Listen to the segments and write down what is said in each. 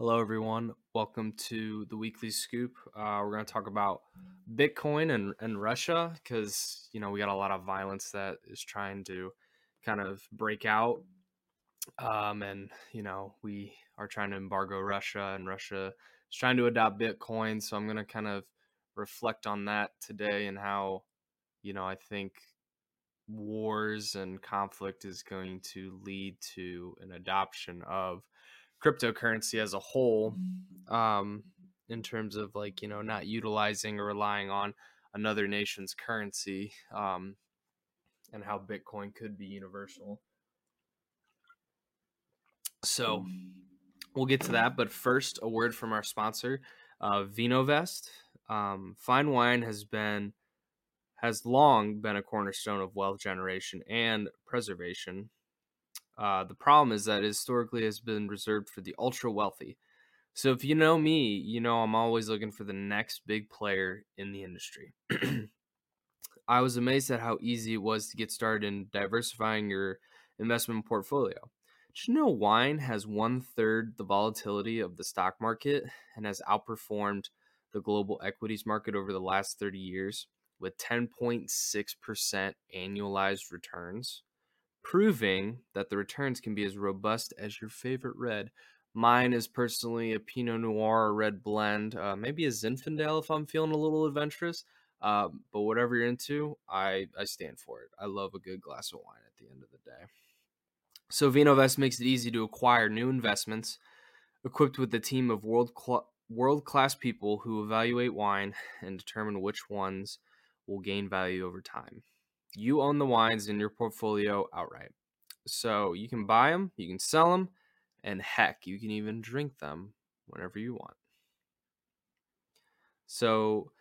Hello, everyone. Welcome to the weekly scoop. Uh, we're going to talk about Bitcoin and, and Russia because, you know, we got a lot of violence that is trying to kind of break out. Um, and, you know, we are trying to embargo Russia and Russia is trying to adopt Bitcoin. So I'm going to kind of reflect on that today and how, you know, I think wars and conflict is going to lead to an adoption of cryptocurrency as a whole um, in terms of like you know not utilizing or relying on another nation's currency um, and how bitcoin could be universal. So we'll get to that but first a word from our sponsor uh, vinovest. Um, fine wine has been has long been a cornerstone of wealth generation and preservation uh, the problem is that historically has been reserved for the ultra wealthy. So if you know me, you know I'm always looking for the next big player in the industry. I was amazed at how easy it was to get started in diversifying your investment portfolio. Did you know wine has one third the volatility of the stock market and has outperformed the global equities market over the last 30 years with 10.6% annualized returns? Proving that the returns can be as robust as your favorite red. Mine is personally a Pinot Noir red blend, uh, maybe a Zinfandel if I'm feeling a little adventurous. Uh, but whatever you're into, I, I stand for it. I love a good glass of wine at the end of the day. So VinoVest makes it easy to acquire new investments, equipped with a team of world cl- world class people who evaluate wine and determine which ones will gain value over time you own the wines in your portfolio outright. So you can buy them, you can sell them, and heck, you can even drink them whenever you want. So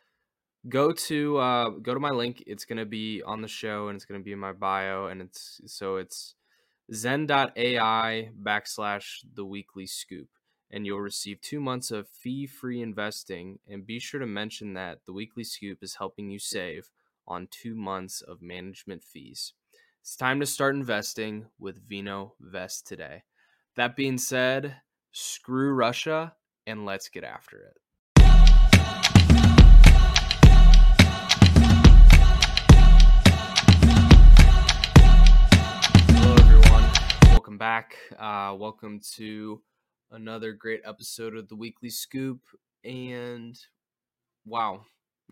go to uh, go to my link. It's gonna be on the show and it's gonna be in my bio. And it's so it's zen.ai backslash the weekly scoop. And you'll receive two months of fee free investing. And be sure to mention that the weekly scoop is helping you save on two months of management fees. It's time to start investing with Vino Vest today. That being said, screw Russia and let's get after it. Hello, everyone. Welcome back. Uh, welcome to another great episode of the Weekly Scoop. And wow,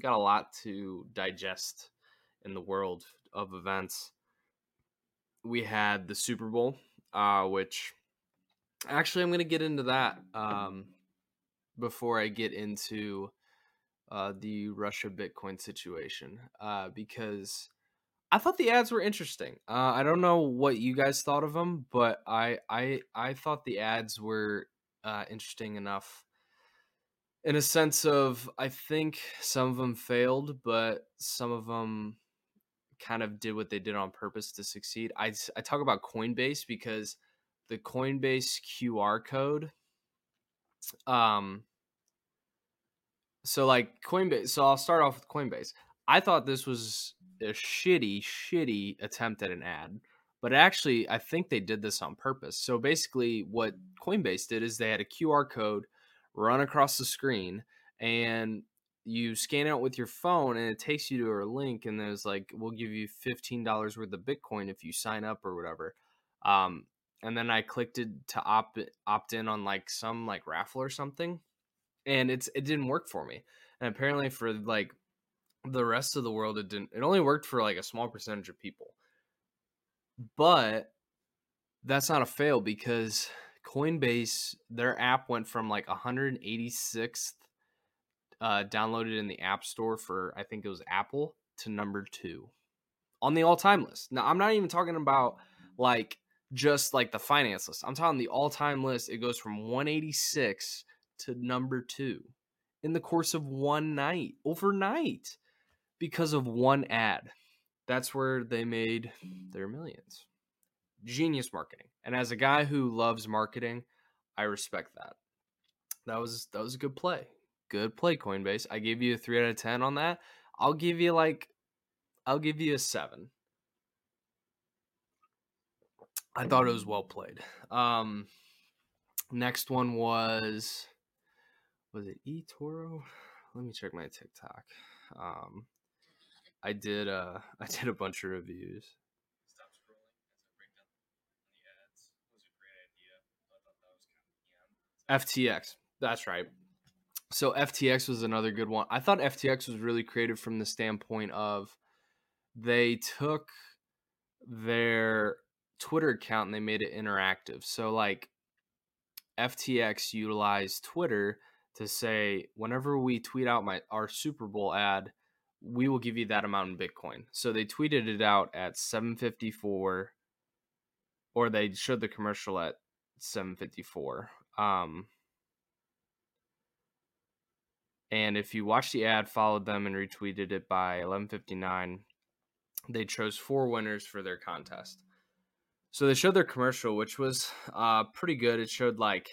got a lot to digest in the world of events. We had the Super Bowl, uh, which actually I'm going to get into that um, before I get into uh, the Russia Bitcoin situation uh, because I thought the ads were interesting. Uh, I don't know what you guys thought of them, but I I I thought the ads were uh, interesting enough in a sense of I think some of them failed, but some of them kind of did what they did on purpose to succeed. I I talk about Coinbase because the Coinbase QR code um so like Coinbase so I'll start off with Coinbase. I thought this was a shitty shitty attempt at an ad, but actually I think they did this on purpose. So basically what Coinbase did is they had a QR code run across the screen and you scan out with your phone and it takes you to a link and there's like we'll give you $15 worth of bitcoin if you sign up or whatever um, and then i clicked it to opt opt in on like some like raffle or something and it's it didn't work for me and apparently for like the rest of the world it didn't it only worked for like a small percentage of people. But that's not a fail because coinbase their app went from like 186th uh, downloaded in the App Store for I think it was Apple to number two on the all-time list. Now I'm not even talking about like just like the finance list. I'm talking the all-time list. It goes from 186 to number two in the course of one night, overnight, because of one ad. That's where they made their millions. Genius marketing. And as a guy who loves marketing, I respect that. That was that was a good play good play, Coinbase. I gave you a three out of ten on that. I'll give you like, I'll give you a seven. I thought it was well played. Um, Next one was was it eToro? Let me check my TikTok. Um, I did uh I did a bunch of reviews. Stop scrolling as I break down the ads. It was a great idea. I thought that was kind of yeah. FTX. That's right. So FTX was another good one. I thought FTX was really creative from the standpoint of they took their Twitter account and they made it interactive. So like FTX utilized Twitter to say whenever we tweet out my our Super Bowl ad, we will give you that amount in Bitcoin. So they tweeted it out at 754 or they showed the commercial at 754. Um and if you watched the ad, followed them and retweeted it by 1159, they chose four winners for their contest. So they showed their commercial, which was uh, pretty good. It showed like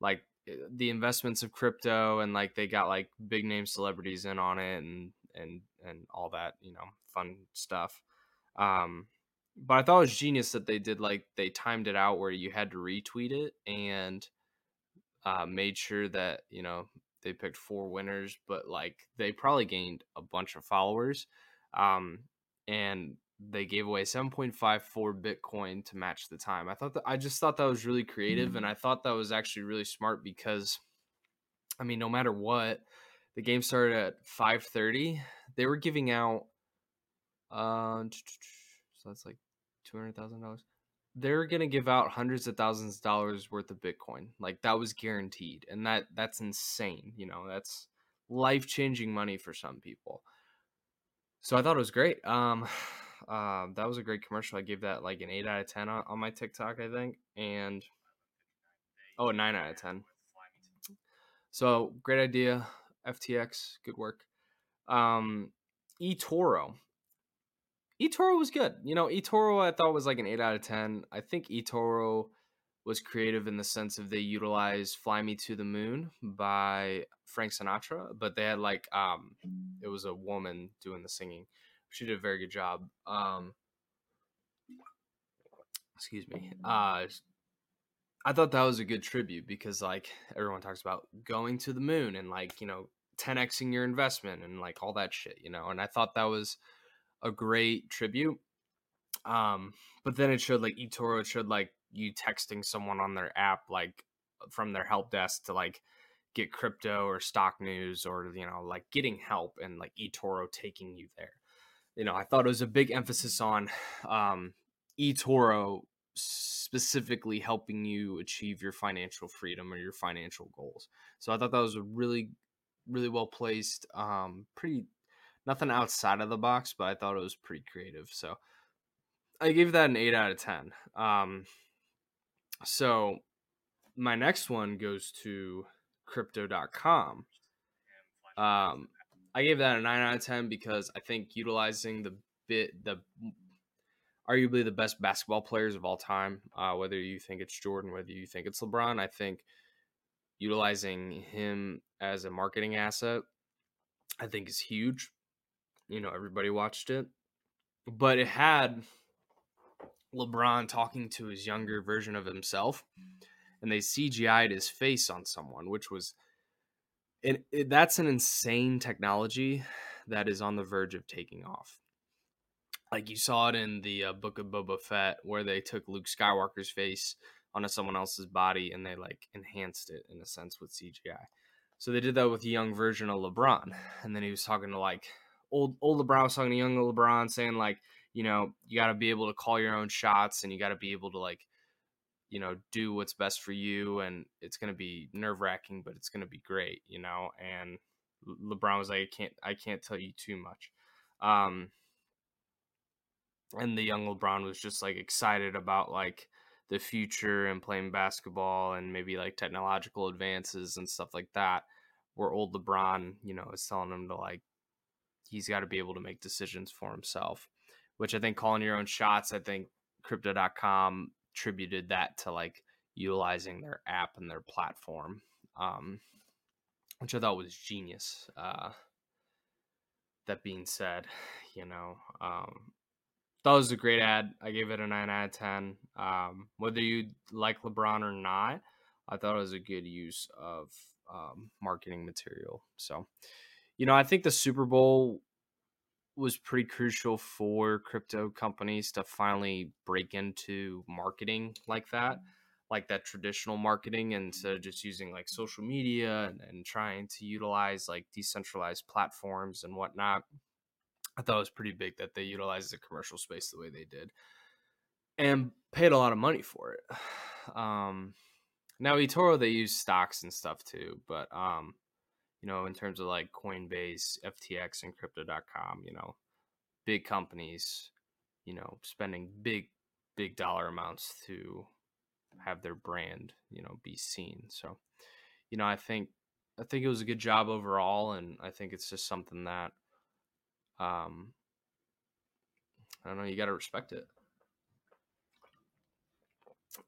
like eh, the investments of crypto and like they got like big name celebrities in on it and and and all that you know fun stuff. Um, but I thought it was genius that they did like they timed it out where you had to retweet it and uh, made sure that you know they picked four winners, but like they probably gained a bunch of followers. Um, and they gave away 7.54 Bitcoin to match the time. I thought that I just thought that was really creative mm-hmm. and I thought that was actually really smart because I mean, no matter what, the game started at 5:30. They were giving out uh so that's like $200,000 they're gonna give out hundreds of thousands of dollars worth of Bitcoin. Like that was guaranteed, and that that's insane. You know, that's life changing money for some people. So I thought it was great. Um, uh, that was a great commercial. I gave that like an eight out of ten on, on my TikTok, I think, and oh, a nine out of ten. So great idea, FTX. Good work. Um, eToro eToro was good. You know, eToro I thought was like an 8 out of 10. I think eToro was creative in the sense of they utilized Fly Me to the Moon by Frank Sinatra, but they had like um it was a woman doing the singing. She did a very good job. Um excuse me. Uh I thought that was a good tribute because like everyone talks about going to the moon and like, you know, 10xing your investment and like all that shit, you know. And I thought that was a great tribute. Um, but then it showed like eToro, it showed like you texting someone on their app, like from their help desk to like get crypto or stock news or you know like getting help and like eToro taking you there. You know, I thought it was a big emphasis on um, eToro specifically helping you achieve your financial freedom or your financial goals. So I thought that was a really, really well placed, um, pretty nothing outside of the box, but I thought it was pretty creative. So I gave that an eight out of ten. Um, so my next one goes to crypto.com. Um, I gave that a nine out of ten because I think utilizing the bit the arguably the best basketball players of all time, uh, whether you think it's Jordan, whether you think it's LeBron, I think utilizing him as a marketing asset, I think is huge you know everybody watched it but it had lebron talking to his younger version of himself and they cgi'd his face on someone which was and that's an insane technology that is on the verge of taking off. Like you saw it in the uh, book of boba fett where they took luke skywalker's face onto someone else's body and they like enhanced it in a sense with cgi so they did that with a young version of lebron and then he was talking to like old old LeBron was talking to young LeBron, saying like, you know, you got to be able to call your own shots, and you got to be able to like, you know, do what's best for you, and it's gonna be nerve wracking, but it's gonna be great, you know. And LeBron was like, I can't, I can't tell you too much. Um, and the young LeBron was just like excited about like the future and playing basketball and maybe like technological advances and stuff like that. Where old LeBron, you know, is telling him to like he's got to be able to make decisions for himself, which I think calling your own shots, I think crypto.com attributed that to like utilizing their app and their platform, um, which I thought was genius. Uh, that being said, you know, um, that was a great ad. I gave it a nine out of ten. Um, whether you like LeBron or not, I thought it was a good use of um, marketing material. So, you know, I think the Super Bowl was pretty crucial for crypto companies to finally break into marketing like that, like that traditional marketing, instead of just using like social media and, and trying to utilize like decentralized platforms and whatnot. I thought it was pretty big that they utilized the commercial space the way they did and paid a lot of money for it. Um, now eToro they use stocks and stuff too, but um, you know, in terms of like Coinbase, FTX, and Crypto.com, you know, big companies, you know, spending big, big dollar amounts to have their brand, you know, be seen. So, you know, I think I think it was a good job overall, and I think it's just something that, um, I don't know, you got to respect it.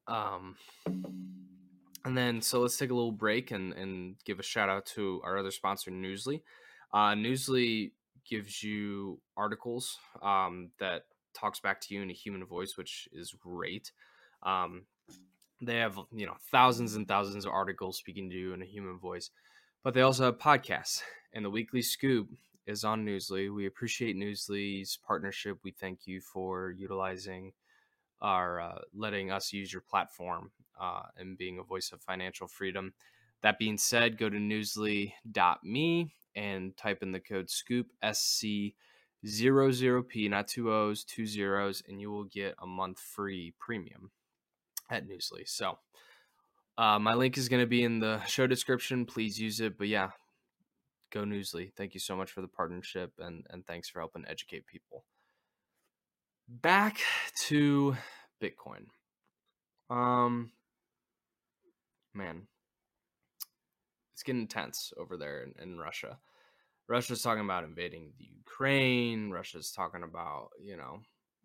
Um, and then so let's take a little break and and give a shout out to our other sponsor, Newsly. Uh, Newsly gives you articles um, that talks back to you in a human voice, which is great. Um, they have you know thousands and thousands of articles speaking to you in a human voice, but they also have podcasts. And the weekly scoop is on Newsly. We appreciate Newsly's partnership. We thank you for utilizing are uh, letting us use your platform uh, and being a voice of financial freedom. That being said, go to newsly.me and type in the code SCOOP, S C 00P, not two O's, two zeros, and you will get a month free premium at Newsly. So, uh, my link is going to be in the show description. Please use it. But yeah, go Newsly. Thank you so much for the partnership and, and thanks for helping educate people back to Bitcoin. Um, man, it's getting intense over there in, in Russia. Russia's talking about invading the Ukraine. Russia's talking about, you know,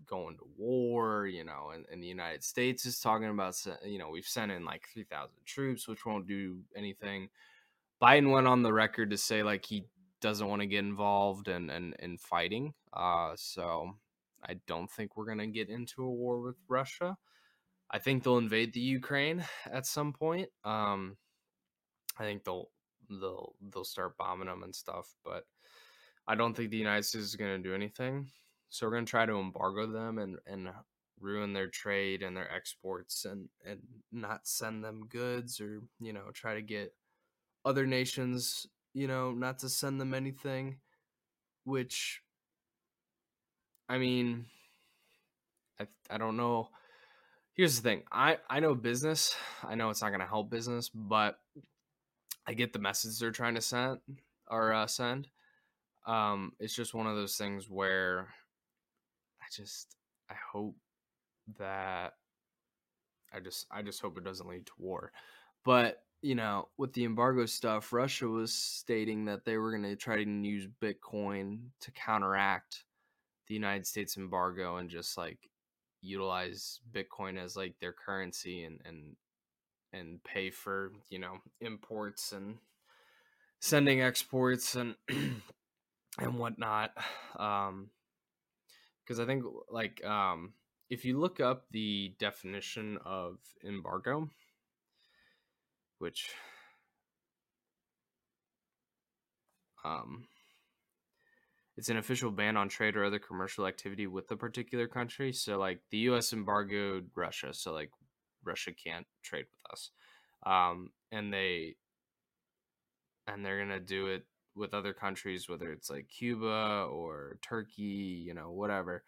going to war, you know, and, and the United States is talking about, you know, we've sent in like 3,000 troops, which won't do anything. Biden went on the record to say like he doesn't want to get involved in, in, in fighting. Uh, so I don't think we're going to get into a war with Russia. I think they'll invade the Ukraine at some point. Um, I think they'll they'll they'll start bombing them and stuff, but I don't think the United States is going to do anything. So we're going to try to embargo them and and ruin their trade and their exports and and not send them goods or you know try to get other nations you know not to send them anything which I mean, I I don't know. Here's the thing. I I know business. I know it's not going to help business, but I get the message they're trying to send or uh, send. Um, it's just one of those things where I just I hope that I just I just hope it doesn't lead to war. But you know, with the embargo stuff, Russia was stating that they were going to try to use Bitcoin to counteract the United States embargo and just like utilize Bitcoin as like their currency and and and pay for you know imports and sending exports and and whatnot. Um, because I think like um, if you look up the definition of embargo, which um it's an official ban on trade or other commercial activity with a particular country. So like the U.S. embargoed Russia, so like Russia can't trade with us, um, and they and they're gonna do it with other countries, whether it's like Cuba or Turkey, you know, whatever.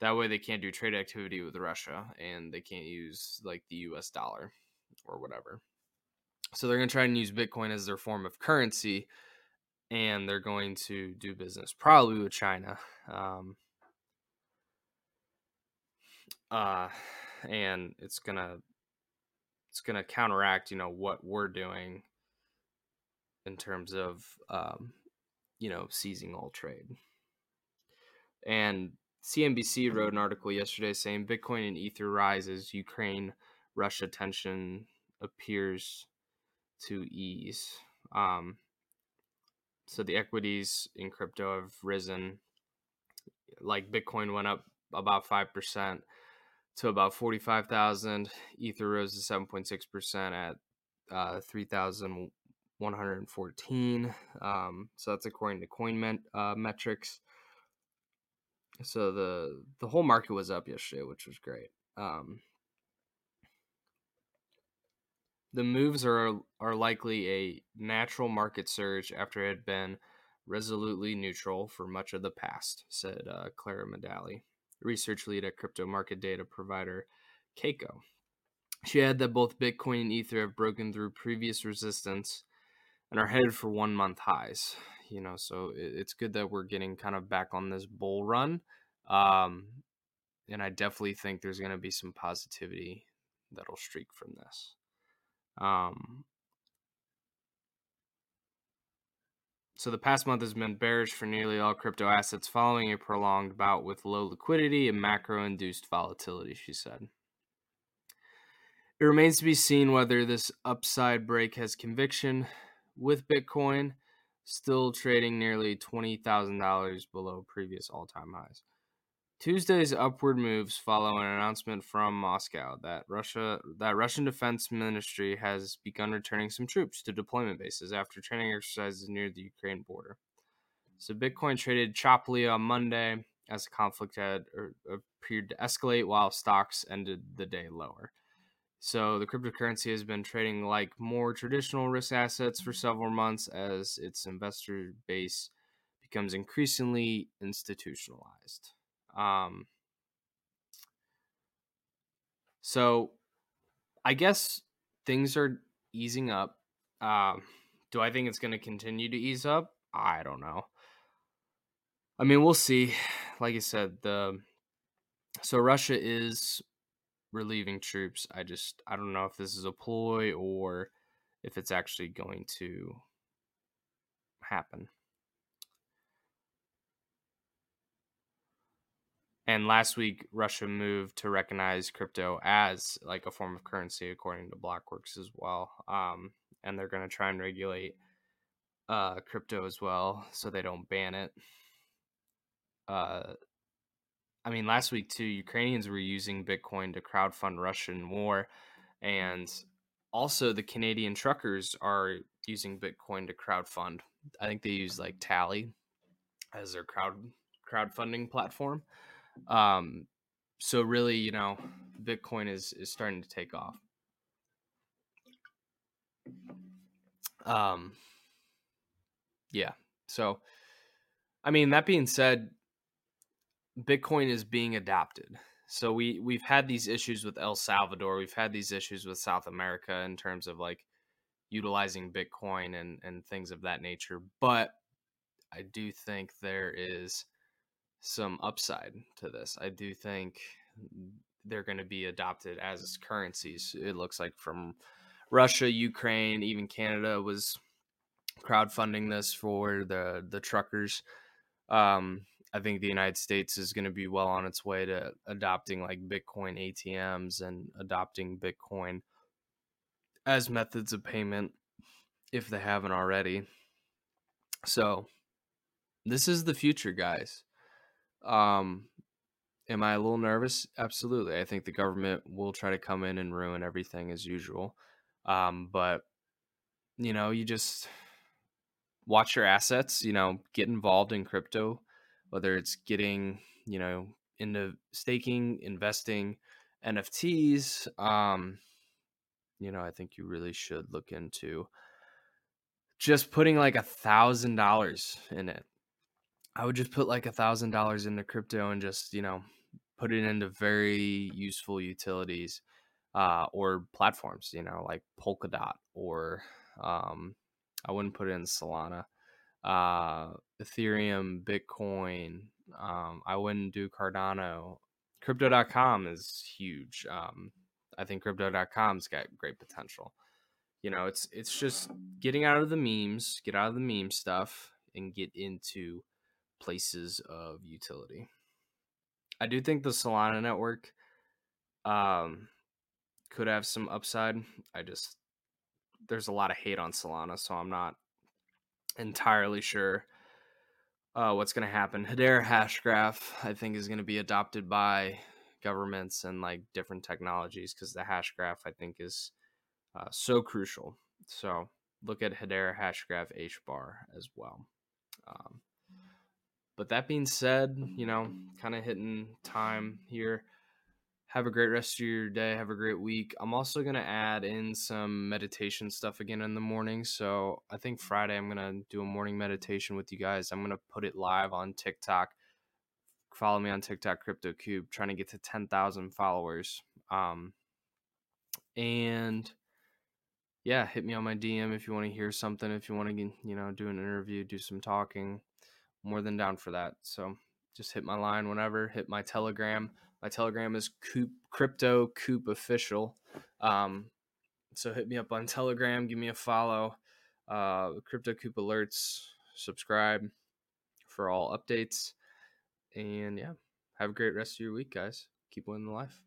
That way they can't do trade activity with Russia and they can't use like the US dollar or whatever. So they're to try and use Bitcoin as their form of currency and they're going to do business probably with China. Um, uh, and it's gonna it's gonna counteract, you know, what we're doing in terms of um, you know seizing all trade. And CNBC wrote an article yesterday saying Bitcoin and Ether rises, Ukraine Russia tension appears to ease. Um, so the equities in crypto have risen. Like Bitcoin went up about five percent to about forty five thousand. Ether rose to seven point six percent at uh, 3,114. Um, so that's according to Coin met, uh, Metrics. So the the whole market was up yesterday, which was great. Um, the moves are are likely a natural market surge after it had been resolutely neutral for much of the past, said uh, Clara Medalie, research lead at crypto market data provider Kaiko. She added that both Bitcoin and Ether have broken through previous resistance and are headed for one month highs. You know, so it's good that we're getting kind of back on this bull run. Um, and I definitely think there's going to be some positivity that'll streak from this. Um, so the past month has been bearish for nearly all crypto assets following a prolonged bout with low liquidity and macro induced volatility, she said. It remains to be seen whether this upside break has conviction, with Bitcoin still trading nearly $20,000 below previous all time highs. Tuesday's upward moves follow an announcement from Moscow that Russia that Russian Defense Ministry has begun returning some troops to deployment bases after training exercises near the Ukraine border. So Bitcoin traded choppily on Monday as the conflict had er, appeared to escalate while stocks ended the day lower. So the cryptocurrency has been trading like more traditional risk assets for several months as its investor base becomes increasingly institutionalized. Um, so I guess things are easing up. Uh, do I think it's going to continue to ease up? I don't know. I mean, we'll see. Like I said, the so Russia is relieving troops. I just I don't know if this is a ploy or if it's actually going to happen. And last week, Russia moved to recognize crypto as like a form of currency, according to Blockworks as well. Um, and they're going to try and regulate uh, crypto as well, so they don't ban it. Uh, I mean, last week too, Ukrainians were using Bitcoin to crowdfund Russian war, and also the Canadian truckers are using Bitcoin to crowdfund. I think they use like Tally as their crowd crowdfunding platform. Um, so really, you know, Bitcoin is is starting to take off. Um, yeah. So, I mean, that being said, Bitcoin is being adopted. So we we've had these issues with El Salvador. We've had these issues with South America in terms of like utilizing Bitcoin and and things of that nature. But I do think there is some upside to this. I do think they're going to be adopted as currencies. It looks like from Russia, Ukraine, even Canada was crowdfunding this for the the truckers. Um, I think the United States is going to be well on its way to adopting like Bitcoin ATMs and adopting Bitcoin as methods of payment if they haven't already. So, this is the future, guys. Um, am I a little nervous? Absolutely. I think the government will try to come in and ruin everything as usual. Um, but you know, you just watch your assets. You know, get involved in crypto, whether it's getting you know into staking, investing, NFTs. Um, you know, I think you really should look into just putting like a thousand dollars in it I would just put like a thousand dollars into crypto and just you know put it into very useful utilities uh, or platforms. You know, like Polkadot or um, I wouldn't put it in Solana, uh, Ethereum, Bitcoin. Um, I wouldn't do Cardano. Crypto.com is huge. Um, I think Crypto.com's got great potential. You know, it's it's just getting out of the memes, get out of the meme stuff, and get into places of utility. I do think the Solana network um, could have some upside. I just there's a lot of hate on Solana, so I'm not entirely sure uh, what's going to happen. Hedera Hashgraph, I think, is going to be adopted by governments and like different technologies because the Hashgraph, I think, is Uh, so crucial. So look at Hedera Hashgraph H bar as well. Um, but that being said, you know, kind of hitting time here. Have a great rest of your day. Have a great week. I'm also going to add in some meditation stuff again in the morning. So I think Friday I'm going to do a morning meditation with you guys. I'm going to put it live on TikTok. Follow me on TikTok, CryptoCube, trying to get to 10,000 followers. Um, and yeah, hit me on my DM if you want to hear something. If you want to, you know, do an interview, do some talking more than down for that. So just hit my line whenever. Hit my Telegram. My Telegram is Coop, Crypto Coop Official. Um, so hit me up on Telegram. Give me a follow. Uh, Crypto Coop alerts. Subscribe for all updates. And yeah, have a great rest of your week, guys. Keep winning the life.